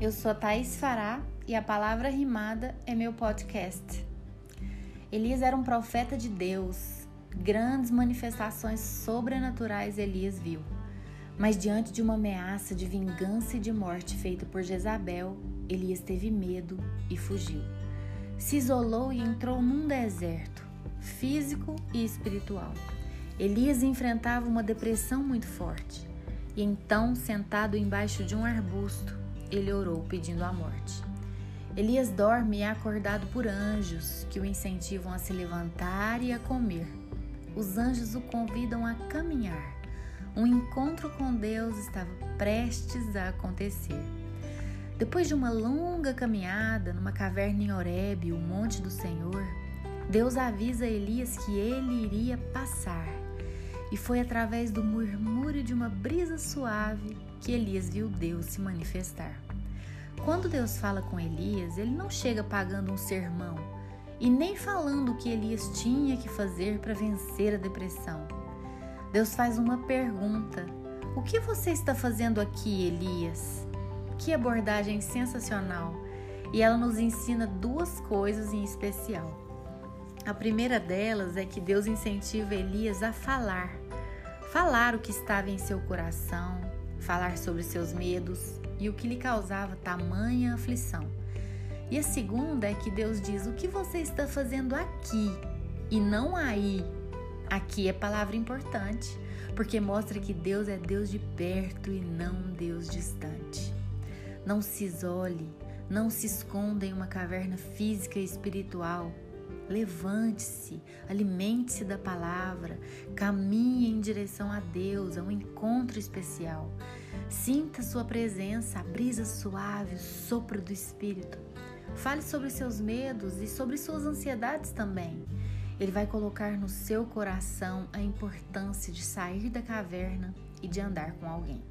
Eu sou Thaís Fará e a Palavra Rimada é meu podcast. Elias era um profeta de Deus. Grandes manifestações sobrenaturais Elias viu. Mas diante de uma ameaça de vingança e de morte feita por Jezabel, Elias teve medo e fugiu. Se isolou e entrou num deserto, físico e espiritual. Elias enfrentava uma depressão muito forte. E então, sentado embaixo de um arbusto, ele orou pedindo a morte. Elias dorme e é acordado por anjos que o incentivam a se levantar e a comer. Os anjos o convidam a caminhar. Um encontro com Deus estava prestes a acontecer. Depois de uma longa caminhada numa caverna em Horebe, o monte do Senhor, Deus avisa Elias que ele iria passar. E foi através do murmúrio de uma brisa suave que Elias viu Deus se manifestar. Quando Deus fala com Elias, ele não chega pagando um sermão e nem falando o que Elias tinha que fazer para vencer a depressão. Deus faz uma pergunta: O que você está fazendo aqui, Elias? Que abordagem sensacional! E ela nos ensina duas coisas em especial. A primeira delas é que Deus incentiva Elias a falar, falar o que estava em seu coração, falar sobre seus medos e o que lhe causava tamanha aflição. E a segunda é que Deus diz: O que você está fazendo aqui e não aí? Aqui é palavra importante, porque mostra que Deus é Deus de perto e não Deus distante. Não se isole, não se esconda em uma caverna física e espiritual Levante-se, alimente-se da palavra, caminhe em direção a Deus, a um encontro especial. Sinta sua presença, a brisa suave, o sopro do Espírito. Fale sobre seus medos e sobre suas ansiedades também. Ele vai colocar no seu coração a importância de sair da caverna e de andar com alguém.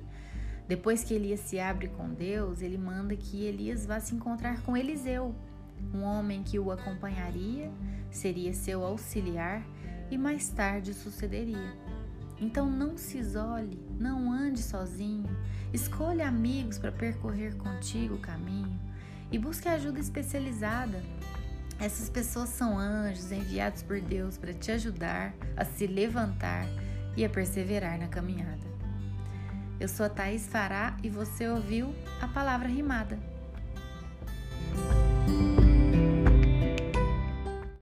Depois que Elias se abre com Deus, ele manda que Elias vá se encontrar com Eliseu, um homem que o acompanharia, seria seu auxiliar e mais tarde sucederia. Então não se isole, não ande sozinho, escolha amigos para percorrer contigo o caminho e busque ajuda especializada. Essas pessoas são anjos enviados por Deus para te ajudar a se levantar e a perseverar na caminhada. Eu sou a Thaís Fará e você ouviu a palavra rimada.